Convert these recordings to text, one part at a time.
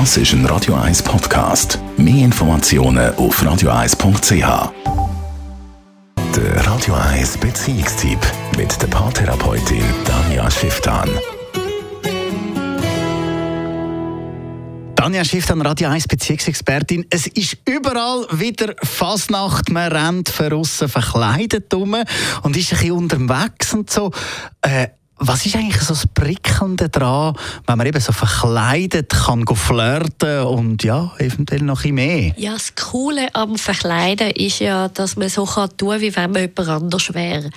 Das ist ein Radio 1 Podcast. Mehr Informationen auf radio1.ch. Der Radio 1 Beziehungstyp mit der Paartherapeutin Danja Schifftan. Tanja Schifftan, Radio 1 Beziehungsexpertin. Es ist überall wieder Fasnacht. Man rennt verrissen verkleidet rum und ist ein bisschen unterwegs und so. Äh, was ist eigentlich so das Prickelnde daran, wenn man eben so verkleidet kann flirten und ja, eventuell noch ein mehr? Ja, das Coole am Verkleiden ist ja, dass man so tun kann, wie wenn man jemand anders wäre.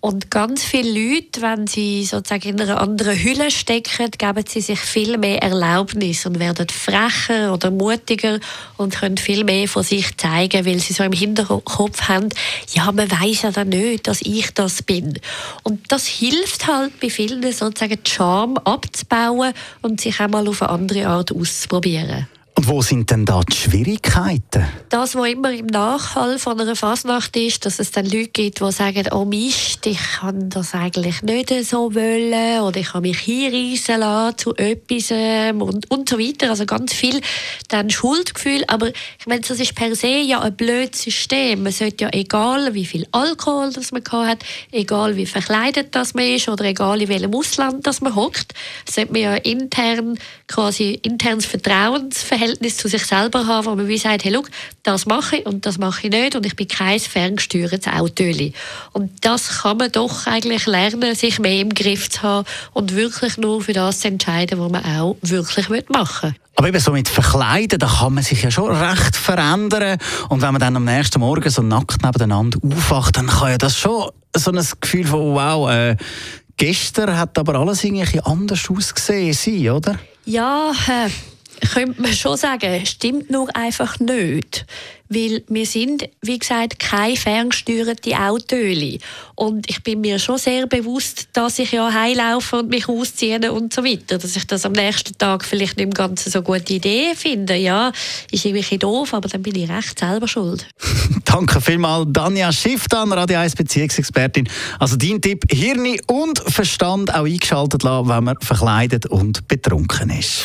Und ganz viele Leute, wenn sie sozusagen in einer anderen Hülle stecken, geben sie sich viel mehr Erlaubnis und werden frecher oder mutiger und können viel mehr von sich zeigen, weil sie so im Hinterkopf haben, ja, man weiß ja dann nicht, dass ich das bin. Und das hilft halt bei vielen sozusagen die Scham abzubauen und sich einmal auf eine andere Art auszuprobieren. Wo sind denn da die Schwierigkeiten? Das, was immer im Nachhall von einer Fasnacht ist, dass es dann Leute gibt, die sagen, oh Mist, ich kann das eigentlich nicht so wollen oder ich habe mich hinreissen lassen zu etwas und, und so weiter. Also ganz viel dann Schuldgefühl. Aber ich meine, das ist per se ja ein blödes System. Man sollte ja, egal wie viel Alkohol das man hat, egal wie verkleidet das man ist oder egal in welchem Ausland das man hockt, sollte man ja intern quasi internes Vertrauensverhältnis Verhältnis zu sich selber haben, wo man wie sagt, hey, look, das mache ich und das mache ich nicht und ich bin kein ferngesteuertes Autöli. Und das kann man doch eigentlich lernen, sich mehr im Griff zu haben und wirklich nur für das zu entscheiden, was man auch wirklich machen will. Aber eben so mit Verkleiden, da kann man sich ja schon recht verändern. Und wenn man dann am nächsten Morgen so nackt nebeneinander aufwacht, dann kann ja das schon so ein Gefühl von, wow, äh, gestern hat aber alles irgendwie anders ausgesehen sein, oder? Ja, äh, könnte man schon sagen, stimmt nur einfach nicht. Weil wir sind, wie gesagt, keine ferngesteuerte Autos. Und ich bin mir schon sehr bewusst, dass ich ja heimlaufe und mich ausziehe und so weiter. Dass ich das am nächsten Tag vielleicht nicht im Ganzen so gute Idee finde. Ja, ist irgendwie doof, aber dann bin ich recht selber schuld. Danke vielmals, Danja Schifftan, Radio 1 Beziehungsexpertin. Also dein Tipp, Hirn und Verstand auch eingeschaltet lassen, wenn man verkleidet und betrunken ist.